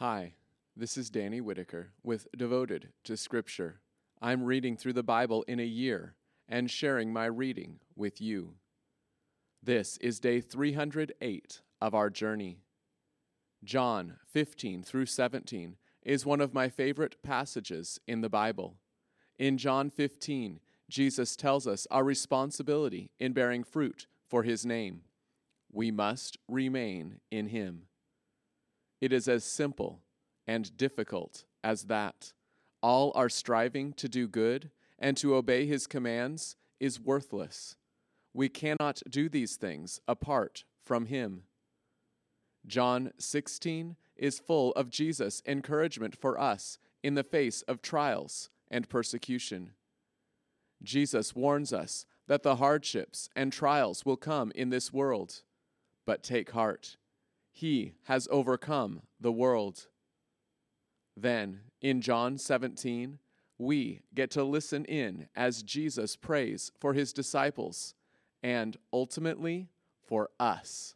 Hi, this is Danny Whitaker with Devoted to Scripture. I'm reading through the Bible in a year and sharing my reading with you. This is day 308 of our journey. John 15 through 17 is one of my favorite passages in the Bible. In John 15, Jesus tells us our responsibility in bearing fruit for his name. We must remain in him. It is as simple and difficult as that. All our striving to do good and to obey his commands is worthless. We cannot do these things apart from him. John 16 is full of Jesus' encouragement for us in the face of trials and persecution. Jesus warns us that the hardships and trials will come in this world, but take heart. He has overcome the world. Then, in John 17, we get to listen in as Jesus prays for his disciples and ultimately for us.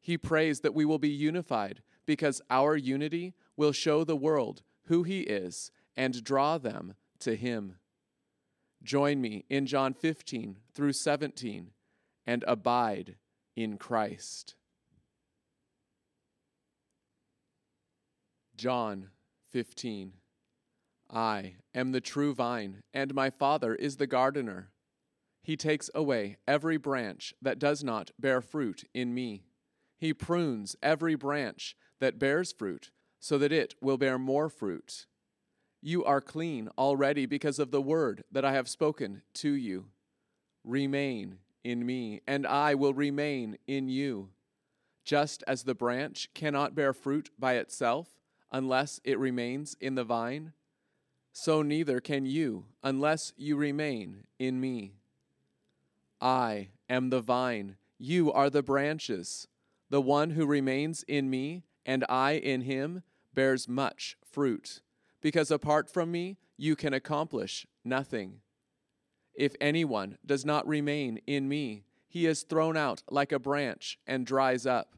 He prays that we will be unified because our unity will show the world who He is and draw them to Him. Join me in John 15 through 17 and abide in Christ. John 15 I am the true vine, and my Father is the gardener. He takes away every branch that does not bear fruit in me he prunes every branch that bears fruit, so that it will bear more fruit. You are clean already because of the word that I have spoken to you. Remain in me, and I will remain in you. Just as the branch cannot bear fruit by itself unless it remains in the vine, so neither can you unless you remain in me. I am the vine, you are the branches. The one who remains in me and I in him bears much fruit, because apart from me you can accomplish nothing. If anyone does not remain in me, he is thrown out like a branch and dries up,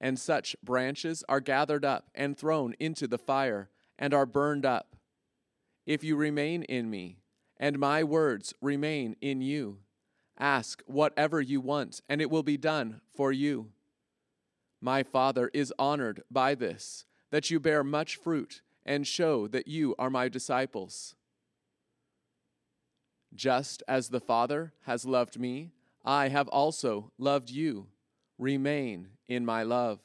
and such branches are gathered up and thrown into the fire and are burned up. If you remain in me, and my words remain in you, ask whatever you want, and it will be done for you. My Father is honored by this, that you bear much fruit and show that you are my disciples. Just as the Father has loved me, I have also loved you. Remain in my love.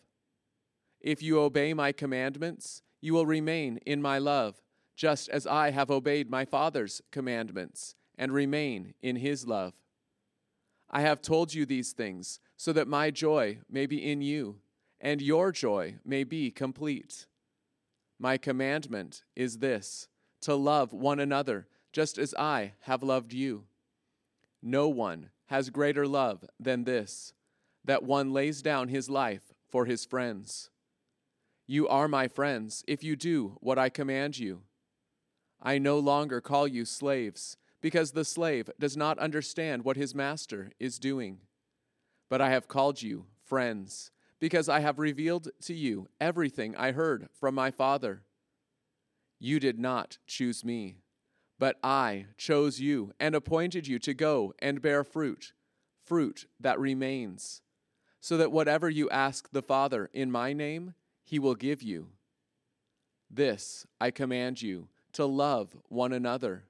If you obey my commandments, you will remain in my love, just as I have obeyed my Father's commandments and remain in his love. I have told you these things so that my joy may be in you and your joy may be complete. My commandment is this to love one another just as I have loved you. No one has greater love than this, that one lays down his life for his friends. You are my friends if you do what I command you. I no longer call you slaves, because the slave does not understand what his master is doing. But I have called you friends because I have revealed to you everything I heard from my Father. You did not choose me, but I chose you and appointed you to go and bear fruit, fruit that remains, so that whatever you ask the Father in my name, he will give you. This I command you to love one another.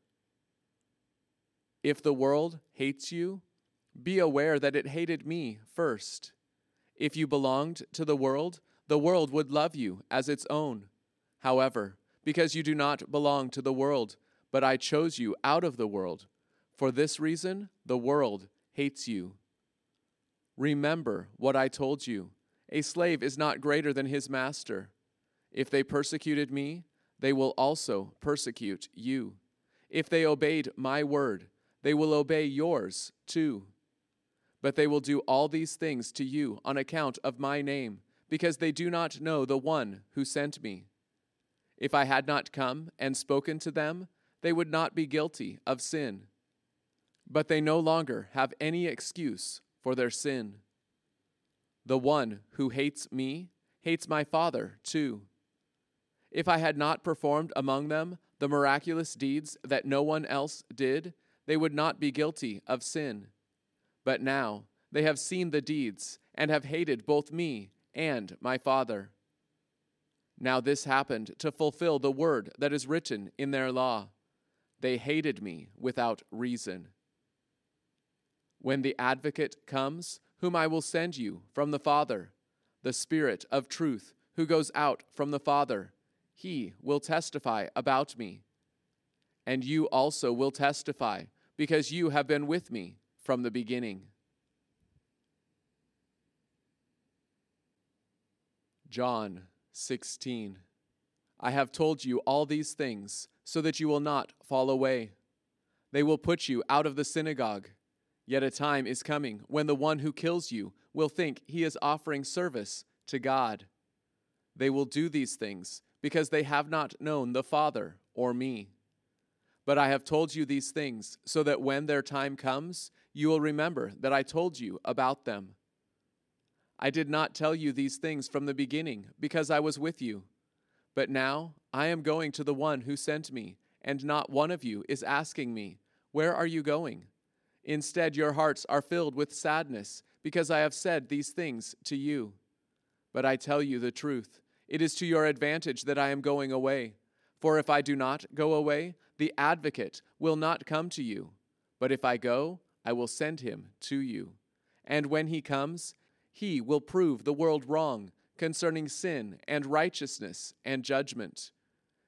If the world hates you, be aware that it hated me first. If you belonged to the world, the world would love you as its own. However, because you do not belong to the world, but I chose you out of the world, for this reason the world hates you. Remember what I told you a slave is not greater than his master. If they persecuted me, they will also persecute you. If they obeyed my word, they will obey yours too. But they will do all these things to you on account of my name, because they do not know the one who sent me. If I had not come and spoken to them, they would not be guilty of sin. But they no longer have any excuse for their sin. The one who hates me hates my Father too. If I had not performed among them the miraculous deeds that no one else did, they would not be guilty of sin. But now they have seen the deeds and have hated both me and my Father. Now this happened to fulfill the word that is written in their law. They hated me without reason. When the advocate comes, whom I will send you from the Father, the Spirit of truth, who goes out from the Father, he will testify about me. And you also will testify, because you have been with me from the beginning. John 16. I have told you all these things so that you will not fall away. They will put you out of the synagogue. Yet a time is coming when the one who kills you will think he is offering service to God. They will do these things because they have not known the Father or me. But I have told you these things so that when their time comes, you will remember that I told you about them. I did not tell you these things from the beginning because I was with you. But now I am going to the one who sent me, and not one of you is asking me, Where are you going? Instead, your hearts are filled with sadness because I have said these things to you. But I tell you the truth. It is to your advantage that I am going away. For if I do not go away, the advocate will not come to you. But if I go, I will send him to you. And when he comes, he will prove the world wrong concerning sin and righteousness and judgment.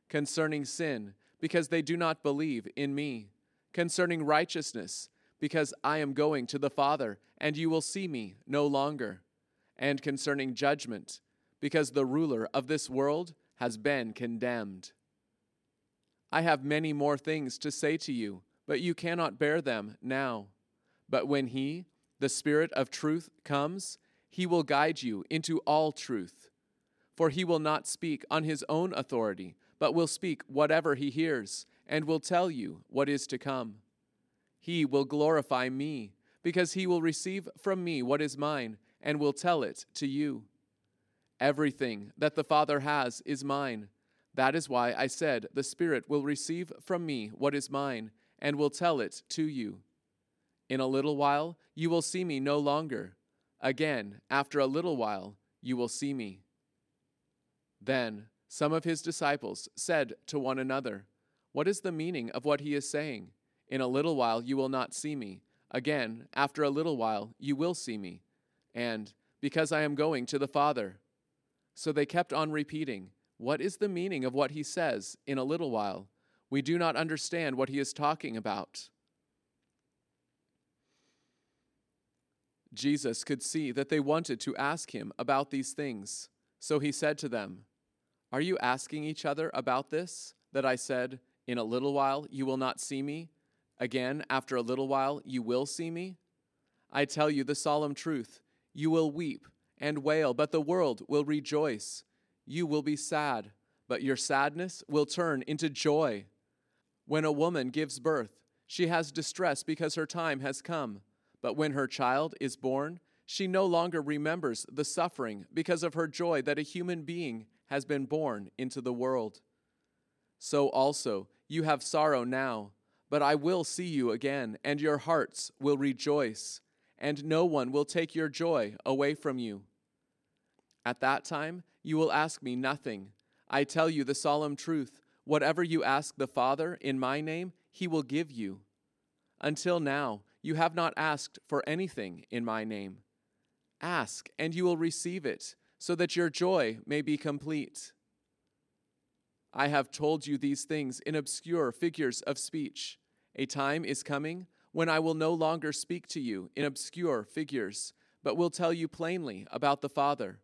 Concerning sin, because they do not believe in me. Concerning righteousness, because I am going to the Father, and you will see me no longer. And concerning judgment, because the ruler of this world has been condemned. I have many more things to say to you, but you cannot bear them now. But when He, the Spirit of truth, comes, He will guide you into all truth. For He will not speak on His own authority, but will speak whatever He hears, and will tell you what is to come. He will glorify me, because He will receive from me what is mine, and will tell it to you. Everything that the Father has is mine. That is why I said, The Spirit will receive from me what is mine, and will tell it to you. In a little while you will see me no longer. Again, after a little while, you will see me. Then some of his disciples said to one another, What is the meaning of what he is saying? In a little while you will not see me. Again, after a little while you will see me. And because I am going to the Father. So they kept on repeating, What is the meaning of what he says, in a little while? We do not understand what he is talking about. Jesus could see that they wanted to ask him about these things. So he said to them, Are you asking each other about this? That I said, In a little while you will not see me? Again, after a little while you will see me? I tell you the solemn truth. You will weep and wail, but the world will rejoice. You will be sad, but your sadness will turn into joy. When a woman gives birth, she has distress because her time has come. But when her child is born, she no longer remembers the suffering because of her joy that a human being has been born into the world. So also, you have sorrow now, but I will see you again, and your hearts will rejoice and no one will take your joy away from you. At that time, you will ask me nothing. I tell you the solemn truth whatever you ask the Father in my name, he will give you. Until now, you have not asked for anything in my name. Ask, and you will receive it, so that your joy may be complete. I have told you these things in obscure figures of speech. A time is coming when I will no longer speak to you in obscure figures, but will tell you plainly about the Father.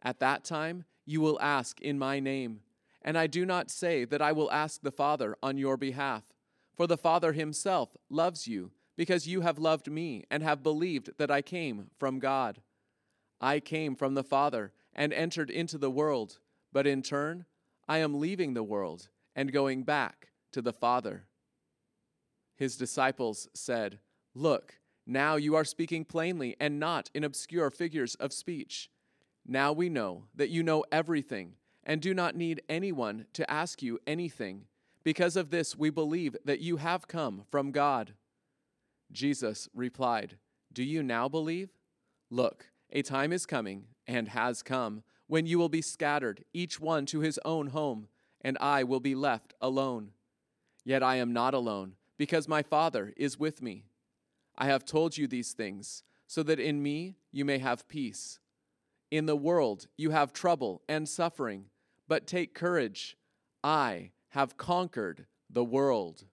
At that time you will ask in my name, and I do not say that I will ask the Father on your behalf, for the Father himself loves you, because you have loved me and have believed that I came from God. I came from the Father and entered into the world, but in turn I am leaving the world and going back to the Father his disciples said, Look, now you are speaking plainly and not in obscure figures of speech. Now we know that you know everything and do not need anyone to ask you anything. Because of this, we believe that you have come from God. Jesus replied, Do you now believe? Look, a time is coming, and has come, when you will be scattered, each one to his own home, and I will be left alone. Yet I am not alone, because my Father is with me. I have told you these things, so that in me you may have peace. In the world you have trouble and suffering but take courage. I have conquered the world.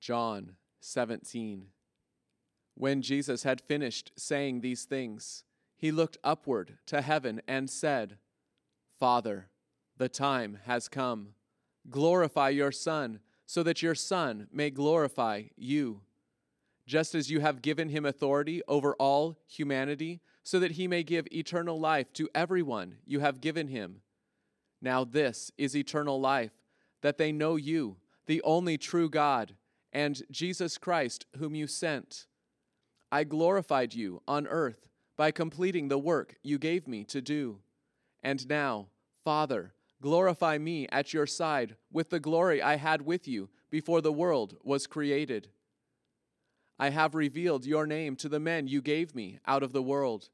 John 17. When Jesus had finished saying these things, he looked upward to heaven and said, Father, the time has come. Glorify your Son, so that your Son may glorify you. Just as you have given him authority over all humanity, so that he may give eternal life to everyone you have given him. Now, this is eternal life, that they know you, the only true God, and Jesus Christ, whom you sent. I glorified you on earth by completing the work you gave me to do. And now, Father, glorify me at your side with the glory I had with you before the world was created. I have revealed your name to the men you gave me out of the world.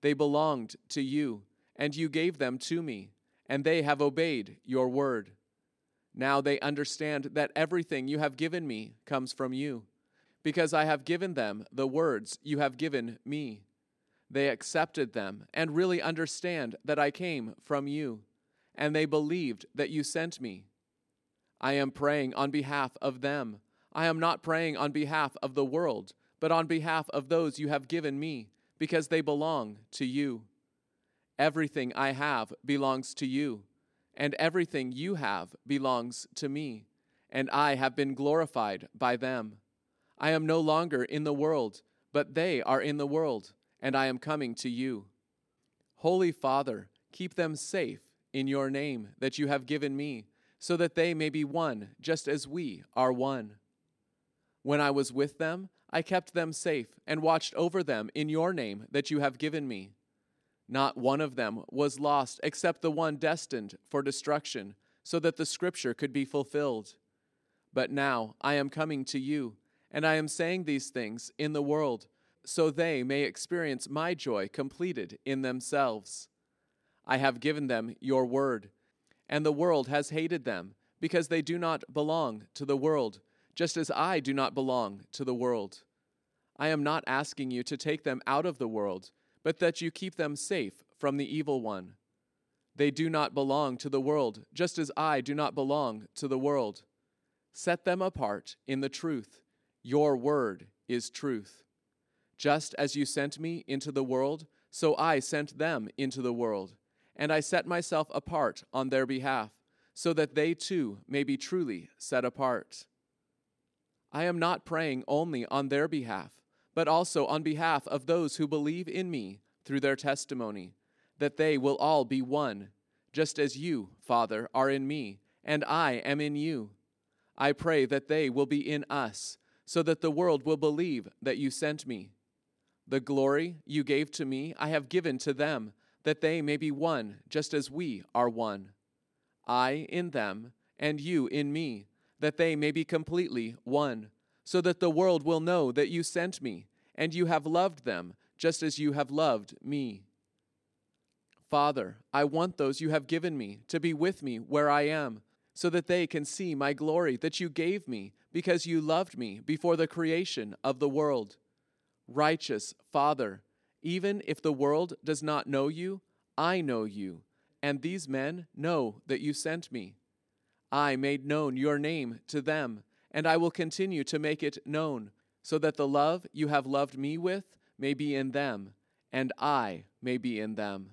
They belonged to you, and you gave them to me, and they have obeyed your word. Now they understand that everything you have given me comes from you, because I have given them the words you have given me. They accepted them and really understand that I came from you, and they believed that you sent me. I am praying on behalf of them. I am not praying on behalf of the world, but on behalf of those you have given me because they belong to you. Everything I have belongs to you, and everything you have belongs to me, and I have been glorified by them. I am no longer in the world, but they are in the world, and I am coming to you. Holy Father, keep them safe in your name that you have given me, so that they may be one, just as we are one. When I was with them, I kept them safe and watched over them in your name that you have given me. Not one of them was lost except the one destined for destruction, so that the scripture could be fulfilled. But now I am coming to you, and I am saying these things in the world, so they may experience my joy completed in themselves. I have given them your word, and the world has hated them, because they do not belong to the world just as I do not belong to the world. I am not asking you to take them out of the world, but that you keep them safe from the evil one. They do not belong to the world, just as I do not belong to the world. Set them apart in the truth. Your word is truth. Just as you sent me into the world, so I sent them into the world, and I set myself apart on their behalf, so that they too may be truly set apart. I am not praying only on their behalf, but also on behalf of those who believe in me through their testimony, that they will all be one, just as you, Father, are in me, and I am in you. I pray that they will be in us, so that the world will believe that you sent me. The glory you gave to me, I have given to them, that they may be one, just as we are one. I in them, and you in me that they may be completely one, so that the world will know that you sent me, and you have loved them just as you have loved me. Father, I want those you have given me to be with me where I am, so that they can see my glory that you gave me because you loved me before the creation of the world. Righteous Father, even if the world does not know you, I know you, and these men know that you sent me. I made known your name to them, and I will continue to make it known, so that the love you have loved me with may be in them, and I may be in them.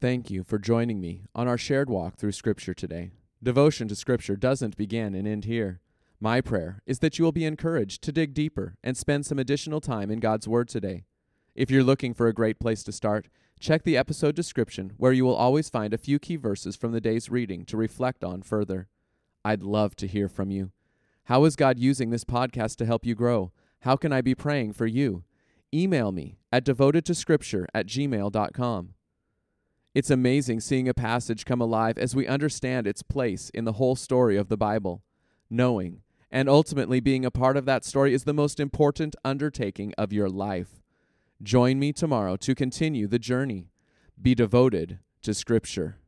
Thank you for joining me on our shared walk through Scripture today. Devotion to Scripture doesn't begin and end here. My prayer is that you will be encouraged to dig deeper and spend some additional time in God's Word today. If you're looking for a great place to start, Check the episode description, where you will always find a few key verses from the day's reading to reflect on further. I'd love to hear from you. How is God using this podcast to help you grow? How can I be praying for you? email me at devotedtoscripture at gmail.com. It's amazing seeing a passage come alive as we understand its place in the whole story of the Bible. Knowing and ultimately being a part of that story is the most important undertaking of your life. Join me tomorrow to continue the journey. Be devoted to Scripture.